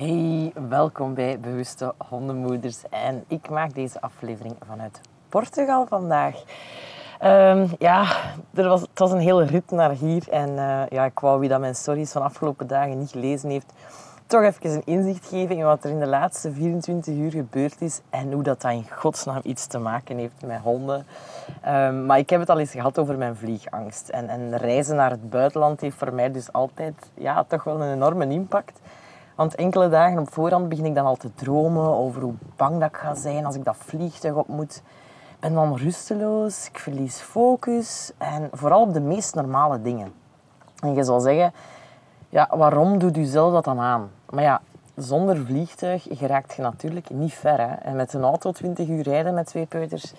Hey, welkom bij Bewuste Hondenmoeders. En ik maak deze aflevering vanuit Portugal vandaag. Ehm, ja, er was, het was een hele rit naar hier. En uh, ja, ik wou wie dat mijn stories van afgelopen dagen niet gelezen heeft, toch even een inzicht geven in wat er in de laatste 24 uur gebeurd is. En hoe dat, dat in godsnaam iets te maken heeft met honden. Um, maar ik heb het al eens gehad over mijn vliegangst. En, en reizen naar het buitenland heeft voor mij dus altijd ja, toch wel een enorme impact. Want enkele dagen op voorhand begin ik dan al te dromen over hoe bang dat ik ga zijn als ik dat vliegtuig op moet. Ben dan rusteloos, ik verlies focus en vooral op de meest normale dingen. En je zal zeggen, ja, waarom doet u zelf dat dan aan? Maar ja, zonder vliegtuig geraakt je natuurlijk niet ver. Hè? En met een auto 20 uur rijden met twee peuters,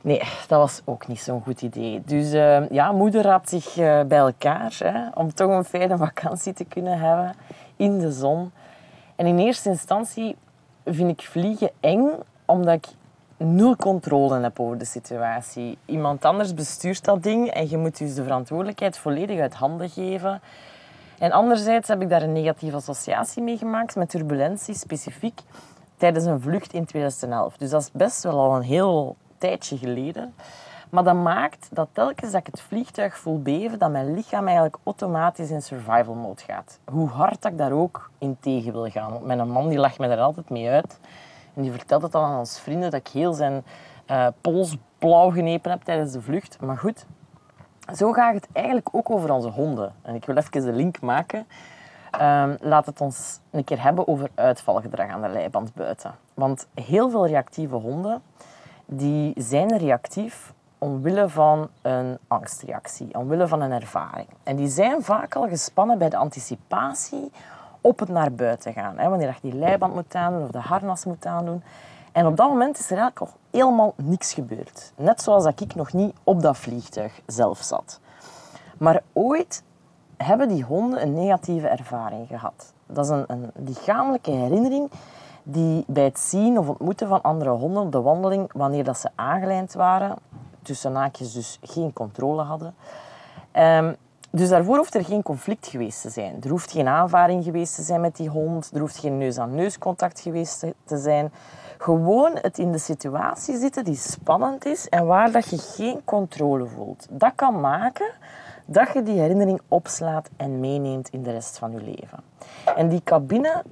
nee, dat was ook niet zo'n goed idee. Dus uh, ja, moeder raapt zich uh, bij elkaar hè, om toch een fijne vakantie te kunnen hebben in de zon. En in eerste instantie vind ik vliegen eng, omdat ik nul controle heb over de situatie. Iemand anders bestuurt dat ding en je moet dus de verantwoordelijkheid volledig uit handen geven. En anderzijds heb ik daar een negatieve associatie mee gemaakt met turbulentie specifiek tijdens een vlucht in 2011. Dus dat is best wel al een heel tijdje geleden. Maar dat maakt dat telkens dat ik het vliegtuig voel beven, dat mijn lichaam eigenlijk automatisch in survival mode gaat. Hoe hard ik daar ook in tegen wil gaan. Want mijn man die lacht me daar altijd mee uit. En die vertelt het dan aan ons vrienden dat ik heel zijn uh, pols blauw genepen heb tijdens de vlucht. Maar goed, zo gaat het eigenlijk ook over onze honden. En ik wil even de link maken. Um, laat het ons een keer hebben over uitvalgedrag aan de leiband buiten. Want heel veel reactieve honden die zijn reactief omwille van een angstreactie, omwille van een ervaring. En die zijn vaak al gespannen bij de anticipatie op het naar buiten gaan. Hè, wanneer je die leiband moet aandoen of de harnas moet aandoen. En op dat moment is er eigenlijk al helemaal niks gebeurd. Net zoals dat ik nog niet op dat vliegtuig zelf zat. Maar ooit hebben die honden een negatieve ervaring gehad. Dat is een, een lichamelijke herinnering die bij het zien of ontmoeten van andere honden op de wandeling, wanneer dat ze aangelijnd waren, tussen naakjes dus geen controle hadden. Um, dus daarvoor hoeft er geen conflict geweest te zijn. Er hoeft geen aanvaring geweest te zijn met die hond. Er hoeft geen neus-aan-neus-contact geweest te zijn. Gewoon het in de situatie zitten die spannend is en waar dat je geen controle voelt. Dat kan maken dat je die herinnering opslaat en meeneemt in de rest van je leven. En die cabine,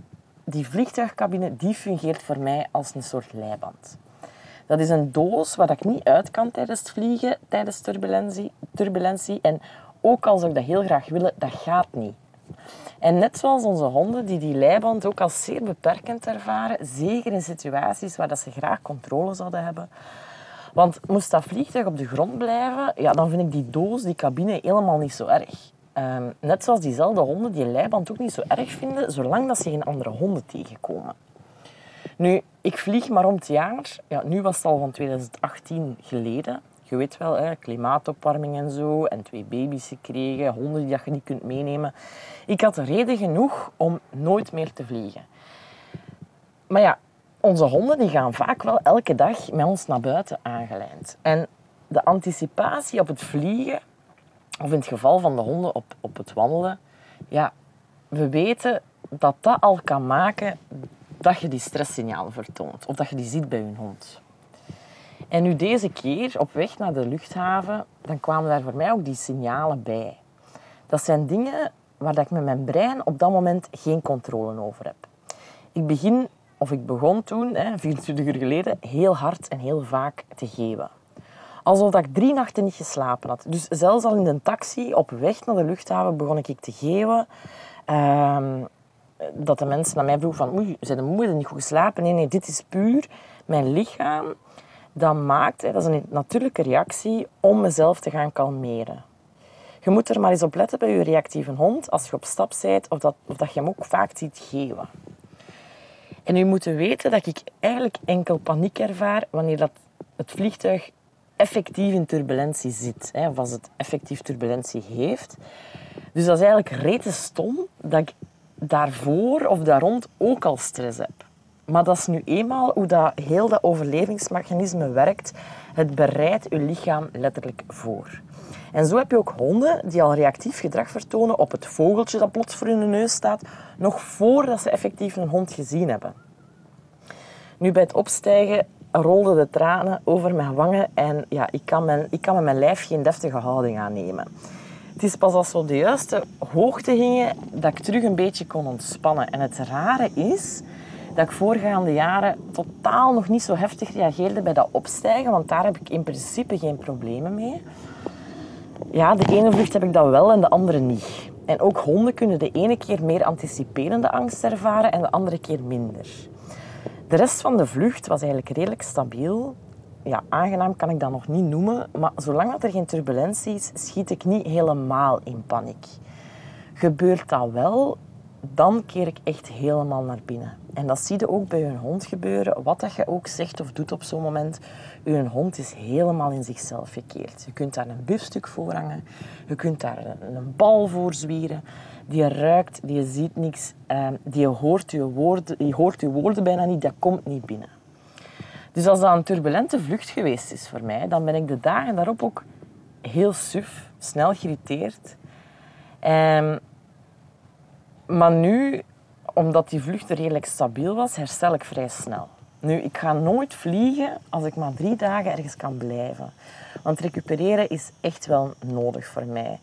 die vliegtuigcabine, die fungeert voor mij als een soort leiband. Dat is een doos waar ik niet uit kan tijdens het vliegen, tijdens turbulentie. turbulentie. En ook als ik dat heel graag wil, dat gaat niet. En net zoals onze honden, die die leiband ook als zeer beperkend ervaren, zeker in situaties waar dat ze graag controle zouden hebben. Want moest dat vliegtuig op de grond blijven, ja, dan vind ik die doos, die cabine, helemaal niet zo erg. Um, net zoals diezelfde honden die leiband ook niet zo erg vinden, zolang dat ze geen andere honden tegenkomen. Nu, ik vlieg maar om het jaar. Ja, nu was het al van 2018 geleden. Je weet wel, hè, klimaatopwarming en zo. En twee baby's gekregen, honden die je niet kunt meenemen. Ik had reden genoeg om nooit meer te vliegen. Maar ja, onze honden die gaan vaak wel elke dag met ons naar buiten aangelijnd. En de anticipatie op het vliegen, of in het geval van de honden op, op het wandelen, ja, we weten dat dat al kan maken dat je die stresssignalen vertoont of dat je die ziet bij je hond. En nu deze keer op weg naar de luchthaven, dan kwamen daar voor mij ook die signalen bij. Dat zijn dingen waar ik met mijn brein op dat moment geen controle over heb. Ik begin, of ik begon toen, 24 uur geleden, heel hard en heel vaak te geven. Alsof ik drie nachten niet geslapen had. Dus zelfs al in de taxi op weg naar de luchthaven begon ik te geven. Ehm, dat de mensen naar mij vroegen van oei, zijn de moeder niet goed geslapen? Nee, nee, dit is puur mijn lichaam. Dat maakt, dat is een natuurlijke reactie om mezelf te gaan kalmeren. Je moet er maar eens op letten bij je reactieve hond als je op stap bent of dat, of dat je hem ook vaak ziet geven. En u moet weten dat ik eigenlijk enkel paniek ervaar wanneer dat het vliegtuig effectief in turbulentie zit. Hè, of als het effectief turbulentie heeft. Dus dat is eigenlijk rete stom dat ik daarvoor of daar rond ook al stress heb. Maar dat is nu eenmaal hoe dat heel dat overlevingsmechanisme werkt Het bereidt je lichaam letterlijk voor. En zo heb je ook honden die al reactief gedrag vertonen op het vogeltje dat plots voor hun neus staat, nog voordat ze effectief een hond gezien hebben. Nu, bij het opstijgen rolden de tranen over mijn wangen en ja, ik, kan mijn, ik kan met mijn lijf geen deftige houding aannemen. Het is pas als we de juiste hoogte gingen dat ik terug een beetje kon ontspannen. En het rare is dat ik voorgaande jaren totaal nog niet zo heftig reageerde bij dat opstijgen, want daar heb ik in principe geen problemen mee. Ja, de ene vlucht heb ik dat wel en de andere niet. En ook honden kunnen de ene keer meer anticiperende angst ervaren en de andere keer minder. De rest van de vlucht was eigenlijk redelijk stabiel. Ja, aangenaam kan ik dat nog niet noemen, maar zolang dat er geen turbulentie is, schiet ik niet helemaal in paniek. Gebeurt dat wel, dan keer ik echt helemaal naar binnen. En dat zie je ook bij hun hond gebeuren. Wat dat je ook zegt of doet op zo'n moment, je hond is helemaal in zichzelf gekeerd. Je kunt daar een biefstuk voor hangen, je kunt daar een, bal voor zwieren. Die ruikt, die ziet niks, uh, die, hoort je woorden, die hoort je woorden bijna niet, dat komt niet binnen. Dus als dat een turbulente vlucht geweest is voor mij, dan ben ik de dagen daarop ook heel suf, snel geïrriteerd. Um, maar nu, omdat die vlucht redelijk stabiel was, herstel ik vrij snel. Nu, ik ga nooit vliegen als ik maar drie dagen ergens kan blijven. Want recupereren is echt wel nodig voor mij.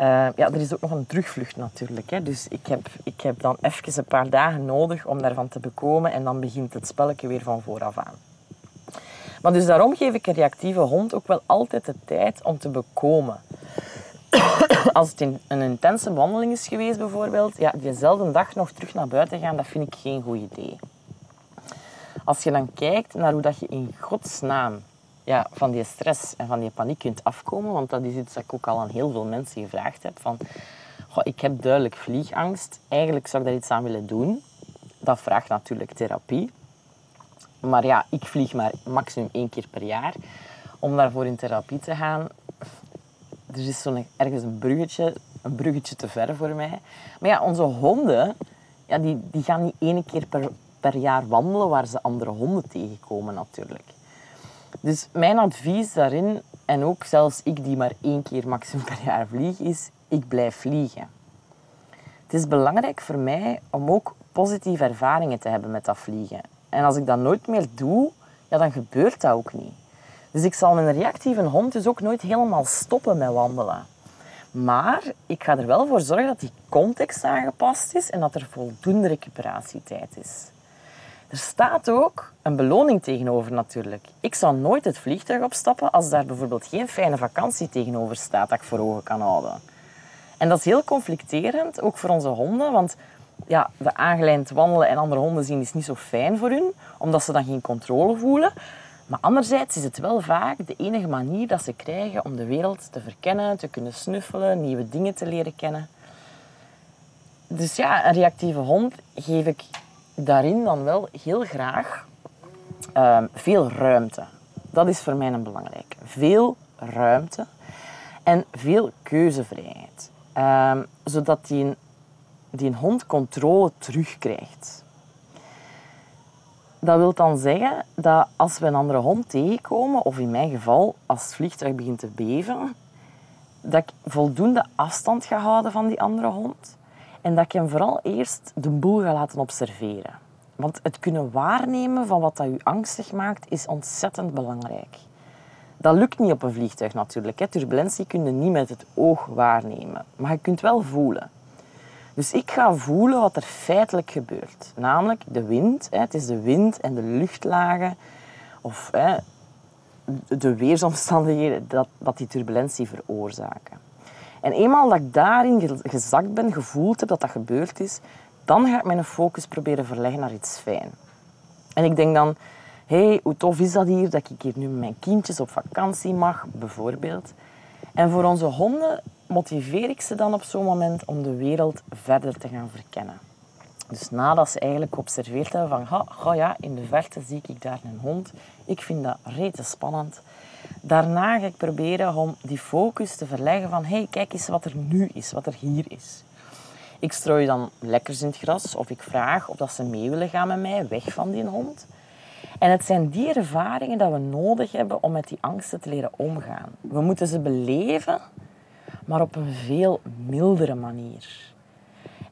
Uh, ja, er is ook nog een terugvlucht natuurlijk. Hè. Dus ik heb, ik heb dan even een paar dagen nodig om daarvan te bekomen en dan begint het spelletje weer van vooraf aan. Maar dus daarom geef ik een reactieve hond ook wel altijd de tijd om te bekomen. Als het een intense wandeling is geweest bijvoorbeeld, ja, diezelfde dag nog terug naar buiten gaan, dat vind ik geen goed idee. Als je dan kijkt naar hoe dat je in godsnaam ja, van die stress en van die paniek kunt afkomen, want dat is iets dat ik ook al aan heel veel mensen gevraagd heb, van goh, ik heb duidelijk vliegangst, eigenlijk zou ik daar iets aan willen doen. Dat vraagt natuurlijk therapie. Maar ja, ik vlieg maar maximum één keer per jaar. Om daarvoor in therapie te gaan, er is zo'n ergens een bruggetje, een bruggetje te ver voor mij. Maar ja, onze honden, ja, die, die gaan niet één keer per, per jaar wandelen waar ze andere honden tegenkomen natuurlijk. Dus mijn advies daarin, en ook zelfs ik die maar één keer maximum per jaar vlieg, is ik blijf vliegen. Het is belangrijk voor mij om ook positieve ervaringen te hebben met dat vliegen. En als ik dat nooit meer doe, ja, dan gebeurt dat ook niet. Dus ik zal een reactieve hond dus ook nooit helemaal stoppen met wandelen. Maar ik ga er wel voor zorgen dat die context aangepast is en dat er voldoende recuperatietijd is. Er staat ook een beloning tegenover natuurlijk. Ik zal nooit het vliegtuig opstappen als daar bijvoorbeeld geen fijne vakantie tegenover staat dat ik voor ogen kan houden. En dat is heel conflicterend, ook voor onze honden, want ja, de aangelijnd wandelen en andere honden zien is niet zo fijn voor hun, omdat ze dan geen controle voelen. Maar anderzijds is het wel vaak de enige manier dat ze krijgen om de wereld te verkennen, te kunnen snuffelen, nieuwe dingen te leren kennen. Dus ja, een reactieve hond geef ik daarin dan wel heel graag ehm, veel ruimte. Dat is voor mij een belangrijk. Veel ruimte en veel keuzevrijheid. Ehm, zodat die, die een hond controle terugkrijgt. Dat wil dan zeggen dat als we een andere hond tegenkomen, of in mijn geval als het vliegtuig begint te beven, dat ik voldoende afstand ga houden van die andere hond en dat ik hem vooral eerst de boel ga laten observeren. Want het kunnen waarnemen van wat dat u angstig maakt is ontzettend belangrijk. Dat lukt niet op een vliegtuig natuurlijk. Turbulentie kun je niet met het oog waarnemen, maar je kunt wel voelen. Dus ik ga voelen wat er feitelijk gebeurt. Namelijk de wind. Het is de wind en de luchtlagen of de weersomstandigheden dat, dat die turbulentie veroorzaken. En eenmaal dat ik daarin gezakt ben, gevoeld heb dat dat gebeurd is, dan ga ik mijn focus proberen verleggen naar iets fijn. En ik denk dan, hé, hey, hoe tof is dat hier, dat ik hier nu met mijn kindjes op vakantie mag, bijvoorbeeld. En voor onze honden motiveer ik ze dan op zo'n moment om de wereld verder te gaan verkennen. Dus nadat ze eigenlijk geobserveerd hebben van, oh ja, in de verte zie ik daar een hond. Ik vind dat rete spannend. Daarna ga ik proberen om die focus te verleggen van, hey, kijk eens wat er nu is, wat er hier is. Ik strooi dan lekkers in het gras of ik vraag of dat ze mee willen gaan met mij weg van die hond. En het zijn die ervaringen dat we nodig hebben om met die angsten te leren omgaan. We moeten ze beleven, maar op een veel mildere manier.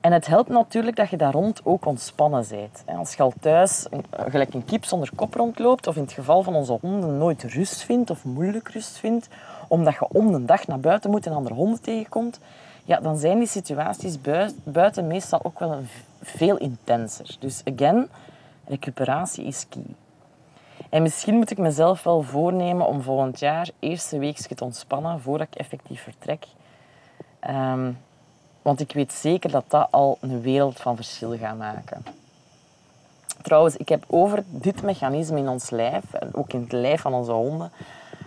En het helpt natuurlijk dat je daar rond ook ontspannen bent. Als je al thuis gelijk een kip zonder kop rondloopt, of in het geval van onze honden nooit rust vindt of moeilijk rust vindt, omdat je om de dag naar buiten moet en andere honden tegenkomt, ja, dan zijn die situaties buiten meestal ook wel veel intenser. Dus again, recuperatie is key. En misschien moet ik mezelf wel voornemen om volgend jaar eerste weekje te ontspannen voordat ik effectief vertrek. Ehm, want ik weet zeker dat dat al een wereld van verschil gaat maken. Trouwens, ik heb over dit mechanisme in ons lijf, en ook in het lijf van onze honden,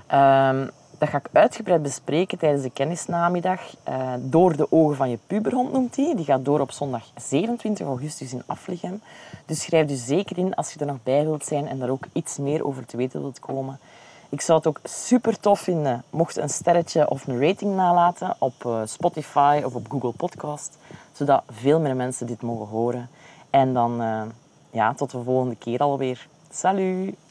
ehm, dat ga ik uitgebreid bespreken tijdens de kennisnamiddag. Uh, door de ogen van je puberhond noemt die. Die gaat door op zondag 27 augustus in Afligem. Dus schrijf je zeker in als je er nog bij wilt zijn en daar ook iets meer over te weten wilt komen. Ik zou het ook super tof vinden mocht een sterretje of een rating nalaten op eh, Spotify of op Google Podcast, zodat veel meer mensen dit mogen horen. En dan uh, ja, tot de volgende keer alweer. Salut!